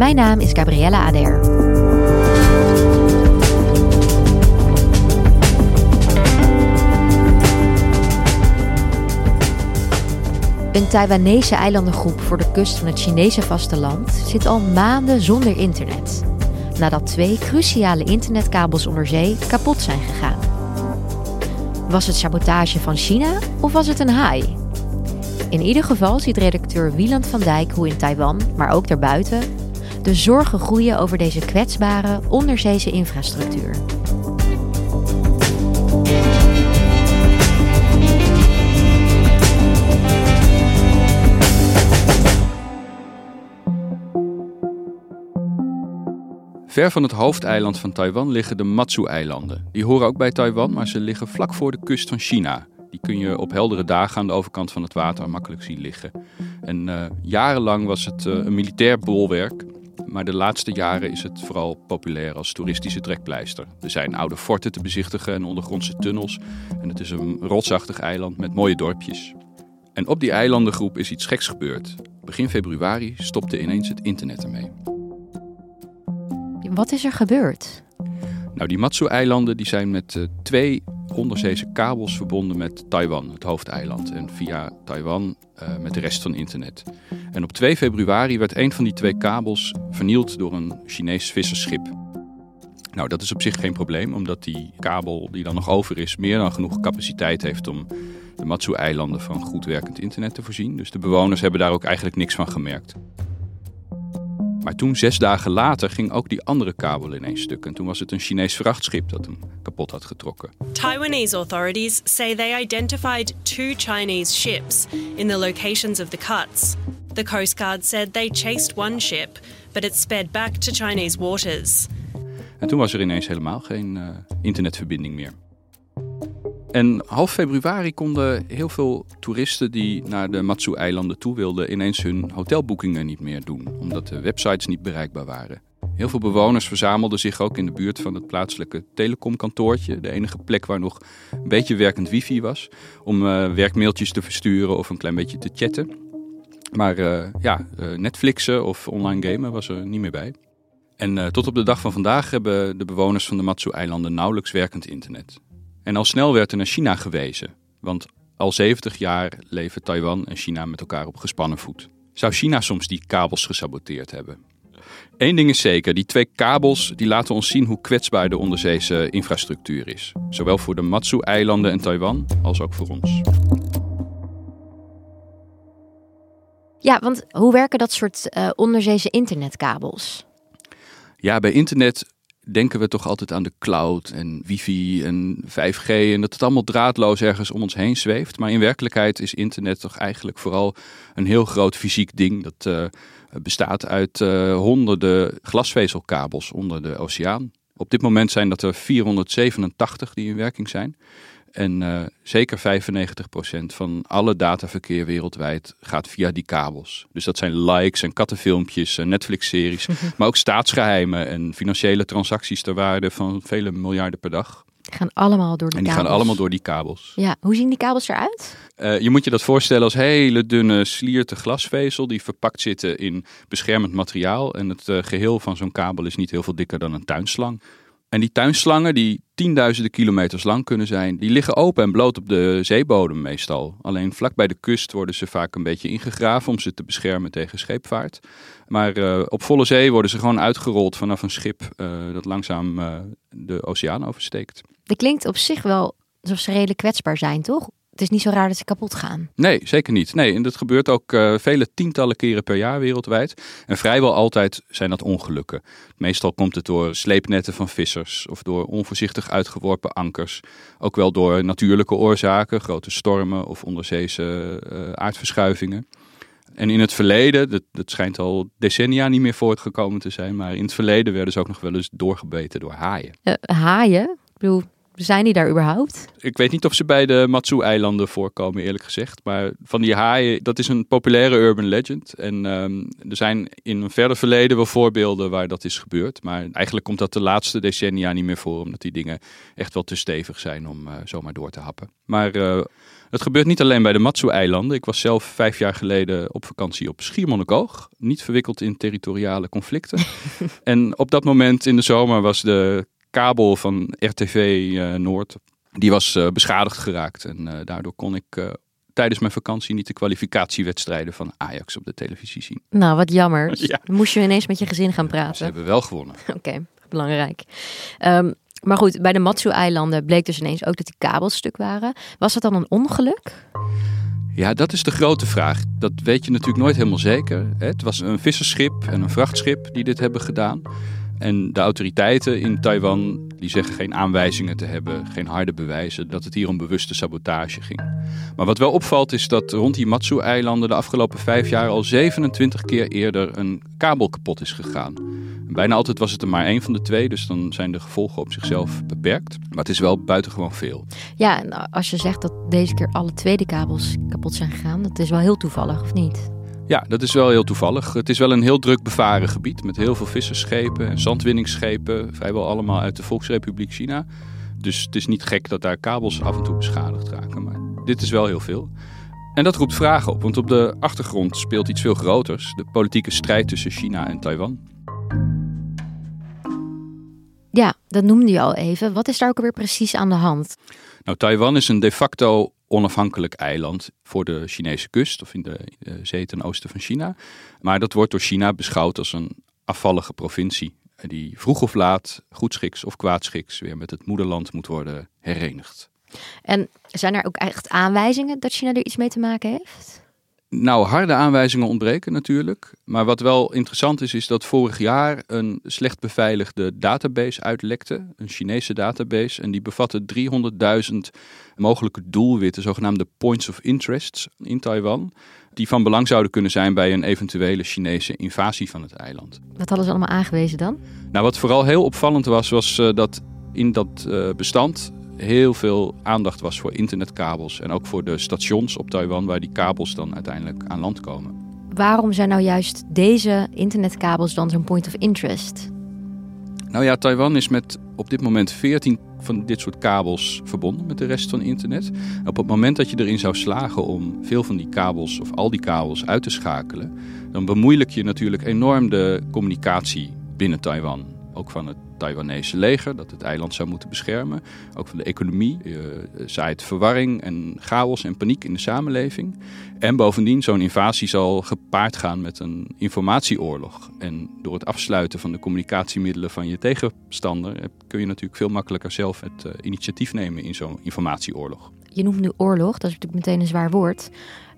Mijn naam is Gabriella Ader. Een Taiwanese eilandengroep voor de kust van het Chinese vasteland zit al maanden zonder internet. Nadat twee cruciale internetkabels onder zee kapot zijn gegaan. Was het sabotage van China of was het een haai? In ieder geval ziet redacteur Wieland van Dijk hoe in Taiwan, maar ook daarbuiten, de zorgen groeien over deze kwetsbare onderzeese infrastructuur. Ver van het hoofdeiland van Taiwan liggen de Matsu-eilanden. Die horen ook bij Taiwan, maar ze liggen vlak voor de kust van China. Die kun je op heldere dagen aan de overkant van het water makkelijk zien liggen. En uh, jarenlang was het uh, een militair bolwerk. Maar de laatste jaren is het vooral populair als toeristische trekpleister. Er zijn oude forten te bezichtigen en ondergrondse tunnels. En het is een rotsachtig eiland met mooie dorpjes. En op die eilandengroep is iets geks gebeurd. Begin februari stopte ineens het internet ermee. Wat is er gebeurd? Nou, die Matsu-eilanden die zijn met uh, twee onderzeese kabels verbonden met Taiwan, het hoofdeiland. En via Taiwan uh, met de rest van internet. En op 2 februari werd een van die twee kabels vernield door een Chinees visserschip. Nou, dat is op zich geen probleem, omdat die kabel die dan nog over is meer dan genoeg capaciteit heeft om de Matsu-eilanden van goed werkend internet te voorzien. Dus de bewoners hebben daar ook eigenlijk niks van gemerkt. Maar toen, zes dagen later, ging ook die andere kabel ineens stuk. En toen was het een Chinees vrachtschip dat hem kapot had getrokken. Taiwanese authorities say they identified two Chinese ships in the locations of the cuts. The Coast Guard said they chased one ship, but it sped back to Chinese waters. En toen was er ineens helemaal geen uh, internetverbinding meer. En half februari konden heel veel toeristen die naar de Matsu-eilanden toe wilden ineens hun hotelboekingen niet meer doen, omdat de websites niet bereikbaar waren. Heel veel bewoners verzamelden zich ook in de buurt van het plaatselijke telecomkantoortje, de enige plek waar nog een beetje werkend wifi was, om uh, werkmailtjes te versturen of een klein beetje te chatten. Maar uh, ja, uh, Netflixen of online gamen was er niet meer bij. En tot op de dag van vandaag hebben de bewoners van de Matsu-eilanden nauwelijks werkend internet. En al snel werd er naar China gewezen, want al 70 jaar leven Taiwan en China met elkaar op gespannen voet. Zou China soms die kabels gesaboteerd hebben? Eén ding is zeker, die twee kabels die laten ons zien hoe kwetsbaar de onderzeese infrastructuur is. Zowel voor de Matsu-eilanden en Taiwan als ook voor ons. Ja, want hoe werken dat soort uh, onderzeese internetkabels? Ja, bij internet denken we toch altijd aan de cloud en wifi en 5G en dat het allemaal draadloos ergens om ons heen zweeft. Maar in werkelijkheid is internet toch eigenlijk vooral een heel groot fysiek ding. Dat uh, bestaat uit uh, honderden glasvezelkabels onder de oceaan. Op dit moment zijn dat er 487 die in werking zijn. En uh, zeker 95% van alle dataverkeer wereldwijd gaat via die kabels. Dus dat zijn likes en kattenfilmpjes en Netflix-series. maar ook staatsgeheimen en financiële transacties ter waarde van vele miljarden per dag. Die gaan allemaal door die en die kabels. gaan allemaal door die kabels. Ja, hoe zien die kabels eruit? Uh, je moet je dat voorstellen als hele dunne slierte glasvezel die verpakt zitten in beschermend materiaal. En het uh, geheel van zo'n kabel is niet heel veel dikker dan een tuinslang. En die tuinslangen, die tienduizenden kilometers lang kunnen zijn, die liggen open en bloot op de zeebodem meestal. Alleen vlak bij de kust worden ze vaak een beetje ingegraven om ze te beschermen tegen scheepvaart. Maar uh, op volle zee worden ze gewoon uitgerold vanaf een schip uh, dat langzaam uh, de oceaan oversteekt. Dat klinkt op zich wel alsof ze redelijk kwetsbaar zijn, toch? Het is niet zo raar dat ze kapot gaan. Nee, zeker niet. Nee, en dat gebeurt ook uh, vele tientallen keren per jaar wereldwijd. En vrijwel altijd zijn dat ongelukken. Meestal komt het door sleepnetten van vissers of door onvoorzichtig uitgeworpen ankers. Ook wel door natuurlijke oorzaken, grote stormen of onderzeese uh, aardverschuivingen. En in het verleden, dat, dat schijnt al decennia niet meer voortgekomen te zijn, maar in het verleden werden ze ook nog wel eens doorgebeten door haaien. Uh, haaien? Ik bedoel, zijn die daar überhaupt? Ik weet niet of ze bij de Matsu-eilanden voorkomen, eerlijk gezegd. Maar van die haaien, dat is een populaire urban legend. En um, er zijn in een verder verleden wel voorbeelden waar dat is gebeurd. Maar eigenlijk komt dat de laatste decennia niet meer voor, omdat die dingen echt wel te stevig zijn om uh, zomaar door te happen. Maar uh, het gebeurt niet alleen bij de Matsu-eilanden. Ik was zelf vijf jaar geleden op vakantie op Schiermonnikoog. Niet verwikkeld in territoriale conflicten. en op dat moment in de zomer was de kabel van RTV uh, Noord, die was uh, beschadigd geraakt. En uh, daardoor kon ik tijdens mijn vakantie niet de kwalificatiewedstrijden van Ajax op de televisie zien. Nou, wat jammer. ja. Moest je ineens met je gezin gaan praten. Ze hebben wel gewonnen. Oké, okay, belangrijk. Um, maar goed, bij de Matsu-eilanden bleek dus ineens ook dat die kabels stuk waren. Was het dan een ongeluk? Ja, dat is de grote vraag. Dat weet je natuurlijk nooit helemaal zeker. Het was een visserschip en een vrachtschip die dit hebben gedaan. En de autoriteiten in Taiwan die zeggen geen aanwijzingen te hebben, geen harde bewijzen dat het hier om bewuste sabotage ging. Maar wat wel opvalt is dat rond die Matsu-eilanden de afgelopen vijf jaar al 27 keer eerder een kabel kapot is gegaan. En bijna altijd was het er maar één van de twee, dus dan zijn de gevolgen op zichzelf beperkt. Maar het is wel buitengewoon veel. Ja, en als je zegt dat deze keer alle tweede kabels kapot zijn gegaan, dat is wel heel toevallig, of niet? Ja, dat is wel heel toevallig. Het is wel een heel druk bevaren gebied met heel veel vissersschepen en zandwinningsschepen, vrijwel allemaal uit de Volksrepubliek China. Dus het is niet gek dat daar kabels af en toe beschadigd raken, maar dit is wel heel veel. En dat roept vragen op, want op de achtergrond speelt iets veel groters: de politieke strijd tussen China en Taiwan. Ja, dat noemde je al even. Wat is daar ook alweer precies aan de hand? Nou, Taiwan is een de facto onafhankelijk eiland voor de Chinese kust of in de, zee ten oosten van China. Maar dat wordt door China beschouwd als een afvallige provincie die vroeg of laat, goedschiks of kwaadschiks, weer met het moederland moet worden herenigd. En zijn er ook echt aanwijzingen dat China er iets mee te maken heeft? Nou, harde aanwijzingen ontbreken natuurlijk. Maar wat wel interessant is, is dat vorig jaar een slecht beveiligde database uitlekte. Een Chinese database. En die bevatte 300.000 mogelijke doelwitten, zogenaamde points of interest in Taiwan. Die van belang zouden kunnen zijn bij een eventuele Chinese invasie van het eiland. Wat hadden ze allemaal aangewezen dan? Nou, wat vooral heel opvallend was, was uh, dat in dat uh, bestand heel veel aandacht was voor internetkabels en ook voor de stations op Taiwan waar die kabels dan uiteindelijk aan land komen. Waarom zijn nou juist deze internetkabels dan zo'n point of interest? Nou ja, Taiwan is met op dit moment 14 van dit soort kabels verbonden met de rest van internet. Op het moment dat je erin zou slagen om veel van die kabels of al die kabels uit te schakelen, dan bemoeilijk je natuurlijk enorm de communicatie binnen Taiwan. Ook van het Taiwanese leger dat het eiland zou moeten beschermen. Ook van de economie. Je zaait verwarring en chaos en paniek in de samenleving. En bovendien, zo'n invasie zal gepaard gaan met een informatieoorlog. En door het afsluiten van de communicatiemiddelen van je tegenstander kun je natuurlijk veel makkelijker zelf het uh, initiatief nemen in zo'n informatieoorlog. Je noemt nu oorlog, dat is natuurlijk meteen een zwaar woord.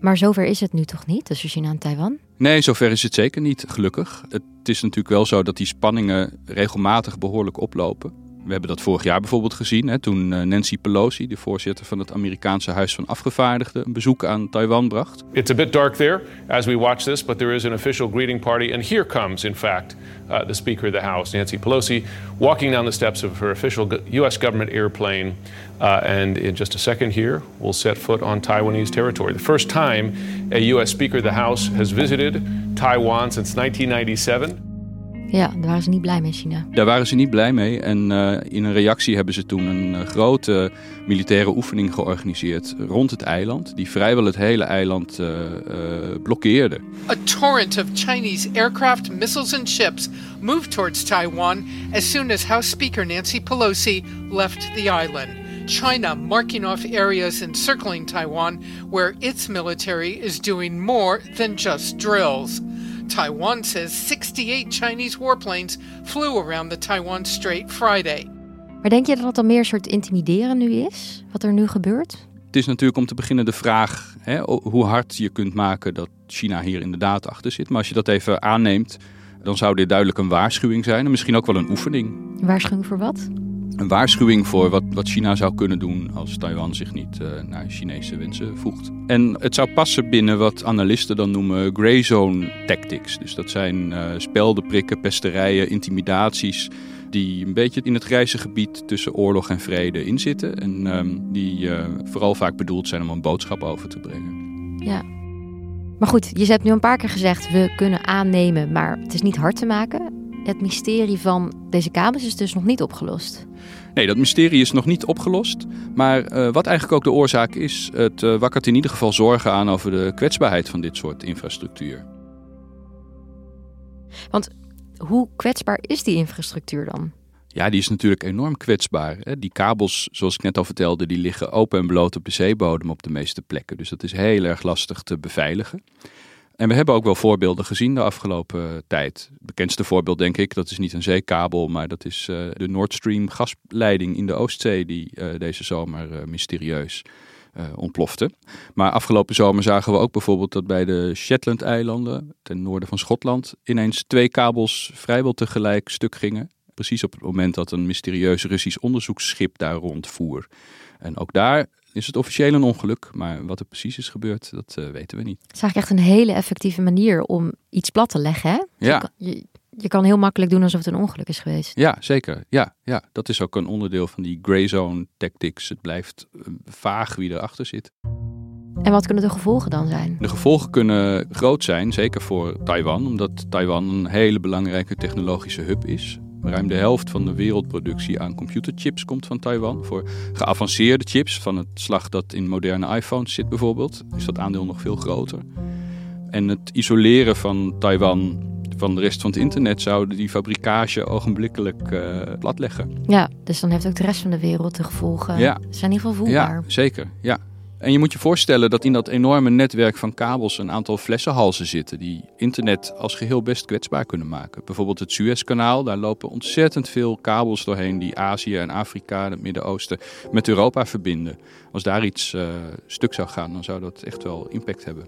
Maar zover is het nu toch niet tussen China en Taiwan? Nee, zover is het zeker niet, gelukkig. Het is natuurlijk wel zo dat die spanningen regelmatig behoorlijk oplopen. We hebben dat vorig jaar bijvoorbeeld gezien, hè, toen eh, Nancy Pelosi, de voorzitter van het Amerikaanse Huis van Afgevaardigden, een bezoek aan Taiwan bracht. It's a bit dark there as we watch this, but there is an official greeting party. And here comes, in fact, uh, the Speaker of the House, Nancy Pelosi, walking down the steps of her official U.S. government airplane. Uh, and in just a second here, we'll set foot on Taiwanese territory. The first time a U.S. Speaker of the House has visited Taiwan since 1997. Ja, daar waren ze niet blij mee, China. Daar waren ze niet blij mee. En uh, in een reactie hebben ze toen een uh, grote militaire oefening georganiseerd rond het eiland. Die vrijwel het hele eiland uh, blokkeerde. A torrent of Chinese aircraft, missiles and ships moved towards Taiwan as soon as House Speaker Nancy Pelosi left the island. China marking off areas encircling Taiwan where its military is doing more than just drills. Taiwan says 68 Chinese warplanes flew around the Taiwan Strait Friday. Maar denk je dat het dan meer een soort intimideren nu is, wat er nu gebeurt? Het is natuurlijk om te beginnen de vraag hè, hoe hard je kunt maken dat China hier inderdaad achter zit. Maar als je dat even aanneemt, dan zou dit duidelijk een waarschuwing zijn en misschien ook wel een oefening. Een waarschuwing voor wat? Een waarschuwing voor wat, wat China zou kunnen doen als Taiwan zich niet uh, naar Chinese wensen voegt. En het zou passen binnen wat analisten dan noemen grey zone tactics. Dus dat zijn uh, spelden, prikken, pesterijen, intimidaties die een beetje in het grijze gebied tussen oorlog en vrede inzitten. En um, die uh, vooral vaak bedoeld zijn om een boodschap over te brengen. Ja. Maar goed, je hebt nu een paar keer gezegd, we kunnen aannemen, maar het is niet hard te maken. Het mysterie van deze kabels is dus nog niet opgelost. Nee, dat mysterie is nog niet opgelost. Maar uh, wat eigenlijk ook de oorzaak is, het uh, wakkert in ieder geval zorgen aan over de kwetsbaarheid van dit soort infrastructuur. Want hoe kwetsbaar is die infrastructuur dan? Ja, die is natuurlijk enorm kwetsbaar. Die kabels, zoals ik net al vertelde, die liggen open en bloot op de zeebodem op de meeste plekken. Dus dat is heel erg lastig te beveiligen. En we hebben ook wel voorbeelden gezien de afgelopen tijd. Het bekendste voorbeeld, denk ik, dat is niet een zeekabel, maar dat is uh, de Nord Stream gasleiding in de Oostzee, die uh, deze zomer mysterieus ontplofte. Maar afgelopen zomer zagen we ook bijvoorbeeld dat bij de Shetland-eilanden, ten noorden van Schotland, ineens twee kabels vrijwel tegelijk stuk gingen. Precies op het moment dat een mysterieus Russisch onderzoeksschip daar rondvoer. En ook daar is het officieel een ongeluk, maar wat er precies is gebeurd, dat uh, weten we niet. Het is eigenlijk echt een hele effectieve manier om iets plat te leggen. Hè? Ja. Je kan, je, je, kan heel makkelijk doen alsof het een ongeluk is geweest. Ja, zeker. Ja, ja, dat is ook een onderdeel van die grey zone tactics. Het blijft uh, vaag wie erachter zit. En wat kunnen de gevolgen dan zijn? De gevolgen kunnen groot zijn, zeker voor Taiwan, omdat Taiwan een hele belangrijke technologische hub is. Ruim de helft van de wereldproductie aan computerchips komt van Taiwan. Voor geavanceerde chips, van het slag dat in moderne iPhones zit bijvoorbeeld, is dat aandeel nog veel groter. En het isoleren van Taiwan van de rest van het internet zouden die fabrikage ogenblikkelijk uh, platleggen. Ja, dus dan heeft ook de rest van de wereld de gevolgen. Ja. zijn in ieder geval voelbaar. Ja, zeker. Ja. En je moet je voorstellen dat in dat enorme netwerk van kabels een aantal flessenhalzen zitten die internet als geheel best kwetsbaar kunnen maken. Bijvoorbeeld het Suezkanaal, daar lopen ontzettend veel kabels doorheen die Azië en Afrika het Midden-Oosten met Europa verbinden. Als daar iets uh, stuk zou gaan, dan zou dat echt wel impact hebben.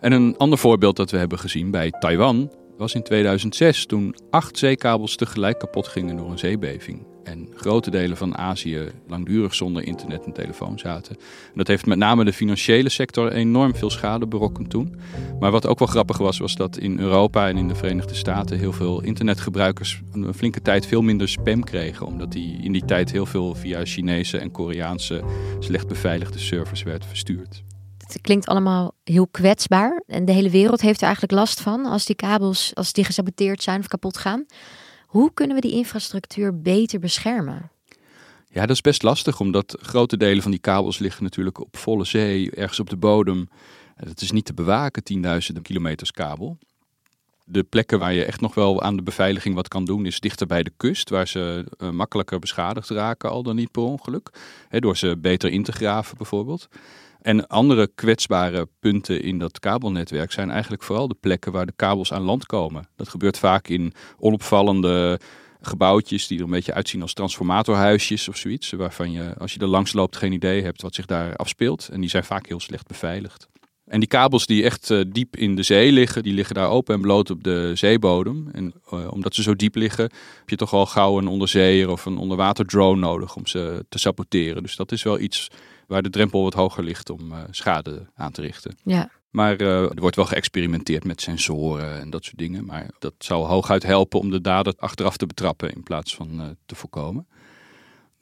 En een ander voorbeeld dat we hebben gezien bij Taiwan was in 2006 toen acht zeekabels tegelijk kapot gingen door een zeebeving en grote delen van Azië langdurig zonder internet en telefoon zaten. En dat heeft met name de financiële sector enorm veel schade berokkend toen. Maar wat ook wel grappig was, was dat in Europa en in de Verenigde Staten heel veel internetgebruikers een flinke tijd veel minder spam kregen. Omdat die in die tijd heel veel via Chinese en Koreaanse slecht beveiligde servers werd verstuurd. Het klinkt allemaal heel kwetsbaar. En de hele wereld heeft er eigenlijk last van als die kabels, als die gesaboteerd zijn of kapot gaan. Hoe kunnen we die infrastructuur beter beschermen? Ja, dat is best lastig, omdat grote delen van die kabels liggen natuurlijk op volle zee, ergens op de bodem. Dat is niet te bewaken, tienduizenden kilometers kabel. De plekken waar je echt nog wel aan de beveiliging wat kan doen, is dichter bij de kust, waar ze uh, makkelijker beschadigd raken, al dan niet per ongeluk. Door ze beter in te graven bijvoorbeeld. En andere kwetsbare punten in dat kabelnetwerk zijn eigenlijk vooral de plekken waar de kabels aan land komen. Dat gebeurt vaak in onopvallende gebouwtjes die er een beetje uitzien als transformatorhuisjes of zoiets. Waarvan je, als je er langs loopt, geen idee hebt wat zich daar afspeelt. En die zijn vaak heel slecht beveiligd. En die kabels die echt uh, diep in de zee liggen, die liggen daar open en bloot op de zeebodem. En uh, omdat ze zo diep liggen, heb je toch al gauw een onderzeeër of een onderwaterdrone nodig om ze te saboteren. Dus dat is wel iets waar de drempel wat hoger ligt om uh, schade aan te richten. Ja. Maar er wordt wel geëxperimenteerd met sensoren en dat soort dingen. Maar dat zou hooguit helpen om de dader achteraf te betrappen in plaats van te voorkomen.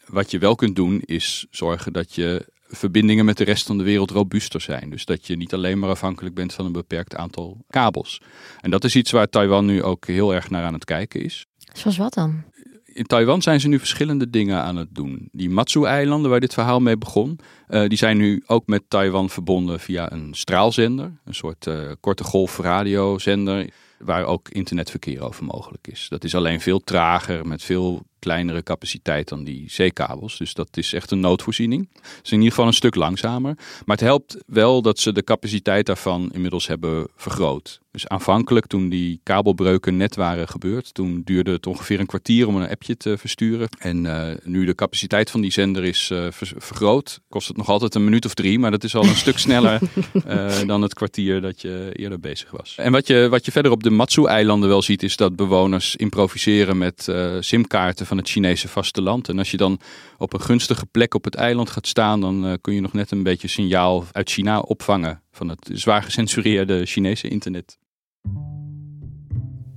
Wat je wel kunt doen is zorgen dat je verbindingen met de rest van de wereld robuuster zijn. Dus dat je niet alleen maar afhankelijk bent van een beperkt aantal kabels. En dat is iets waar Taiwan nu ook heel erg naar aan het kijken is. Zoals wat dan? In Taiwan zijn ze nu verschillende dingen aan het doen. Die Matsu-eilanden, waar dit verhaal mee begon, uh, die zijn nu ook met Taiwan verbonden via een straalzender. Een soort uh, korte golf radiozender, waar ook internetverkeer over mogelijk is. Dat is alleen veel trager, met veel kleinere capaciteit dan die zeekabels. Dus dat is echt een noodvoorziening. Het is in ieder geval een stuk langzamer. Maar het helpt wel dat ze de capaciteit daarvan inmiddels hebben vergroot. Dus aanvankelijk, toen die kabelbreuken net waren gebeurd, toen duurde het ongeveer een kwartier om een appje te versturen. En uh, nu de capaciteit van die zender is uh, vergroot, kost het nog altijd een minuut of drie, maar dat is al een stuk sneller uh, dan het kwartier dat je eerder bezig was. En wat je, wat je verder op de Matsu-eilanden wel ziet, is dat bewoners improviseren met simkaarten van het Chinese vasteland. En als je dan op een gunstige plek op het eiland gaat staan, dan kun je nog net een beetje signaal uit China opvangen van het zwaar gecensureerde Chinese internet.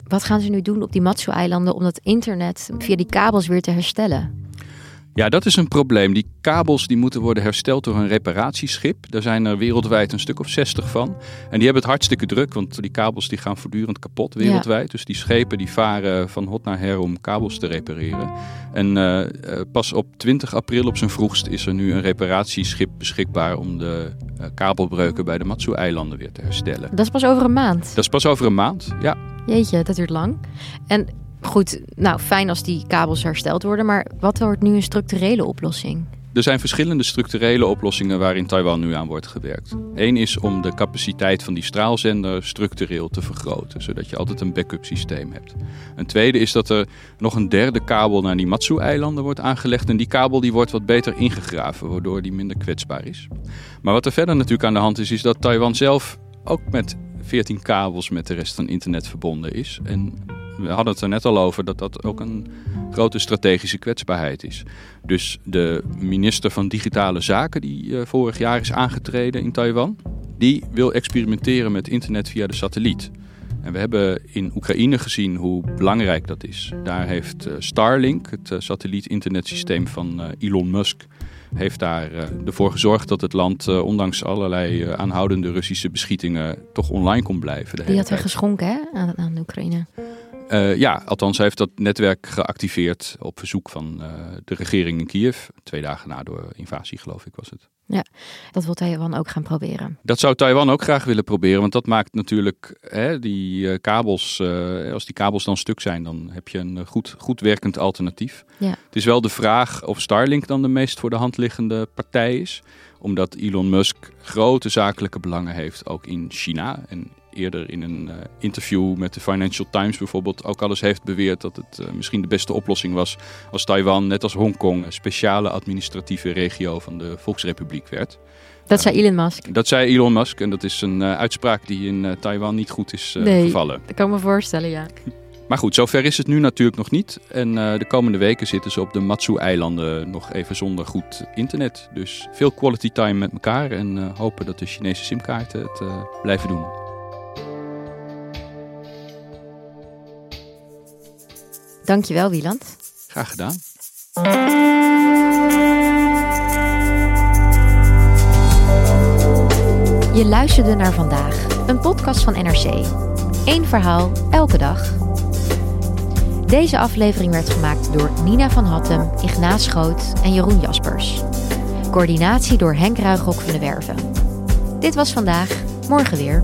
Wat gaan ze nu doen op die Matsu-eilanden om dat internet via die kabels weer te herstellen? Ja, dat is een probleem. Die kabels die moeten worden hersteld door een reparatieschip. Daar zijn er wereldwijd een stuk of 60 van. En die hebben het hartstikke druk, want die kabels die gaan voortdurend kapot wereldwijd. Dus die schepen die varen van hot naar her om kabels te repareren. En uh, pas op 20 april op zijn vroegst is er nu een reparatieschip beschikbaar om de uh, kabelbreuken bij de Matsu-eilanden weer te herstellen. Dat is pas over een maand? Dat is pas over een maand, ja. Jeetje, dat duurt lang. En Goed, nou fijn als die kabels hersteld worden, maar wat wordt nu een structurele oplossing? Er zijn verschillende structurele oplossingen waarin Taiwan nu aan wordt gewerkt. Eén is om de capaciteit van die straalzender structureel te vergroten, zodat je altijd een backup systeem hebt. Een tweede is dat er nog een derde kabel naar die Matsu-eilanden wordt aangelegd en die kabel die wordt wat beter ingegraven, waardoor die minder kwetsbaar is. Maar wat er verder natuurlijk aan de hand is, is dat Taiwan zelf ook met 14 kabels met de rest van internet verbonden is. En we hadden het er net al over dat dat ook een grote strategische kwetsbaarheid is. Dus de minister van Digitale Zaken, die uh, vorig jaar is aangetreden in Taiwan, die wil experimenteren met internet via de satelliet. En we hebben in Oekraïne gezien hoe belangrijk dat is. Daar heeft uh, Starlink, het uh, satelliet-internetsysteem van Elon Musk, heeft daar ervoor gezorgd dat het land, ondanks allerlei aanhoudende Russische beschietingen, toch online kon blijven. Die had hij geschonken hè, aan, aan Oekraïne. Uh, ja, althans, hij heeft dat netwerk geactiveerd op verzoek van uh, de regering in Kiev. Twee dagen na de invasie, geloof ik, was het. Ja, dat wil Taiwan ook gaan proberen. Dat zou Taiwan ook graag willen proberen, want dat maakt natuurlijk hè, die uh, kabels, als die kabels dan stuk zijn, dan heb je een goed, goed werkend alternatief. Ja. Het is wel de vraag of Starlink dan de meest voor de hand liggende partij is omdat Elon Musk grote zakelijke belangen heeft, ook in China. En eerder in een uh, interview met de Financial Times bijvoorbeeld ook alles heeft beweerd dat het uh, misschien de beste oplossing was als Taiwan, net als Hongkong, een speciale administratieve regio van de Volksrepubliek werd. Dat zei Elon Musk. Dat zei Elon Musk en dat is een uitspraak die in Taiwan niet goed is nee, gevallen. Dat kan ik me voorstellen, ja. Maar goed, zover is het nu natuurlijk nog niet. En de komende weken zitten ze op de Matsu-eilanden nog even zonder goed internet. Dus veel quality time met elkaar en hopen dat de Chinese simkaarten het blijven doen. Dankjewel, Wieland. Graag gedaan. Je luisterde naar vandaag, een podcast van NRC. Eén verhaal, elke dag. Deze aflevering werd gemaakt door Nina van Hattem, Ignaas Schoot en Jeroen Jaspers. Coördinatie door Henk Ruigrok van de Werven. Dit was vandaag, morgen weer.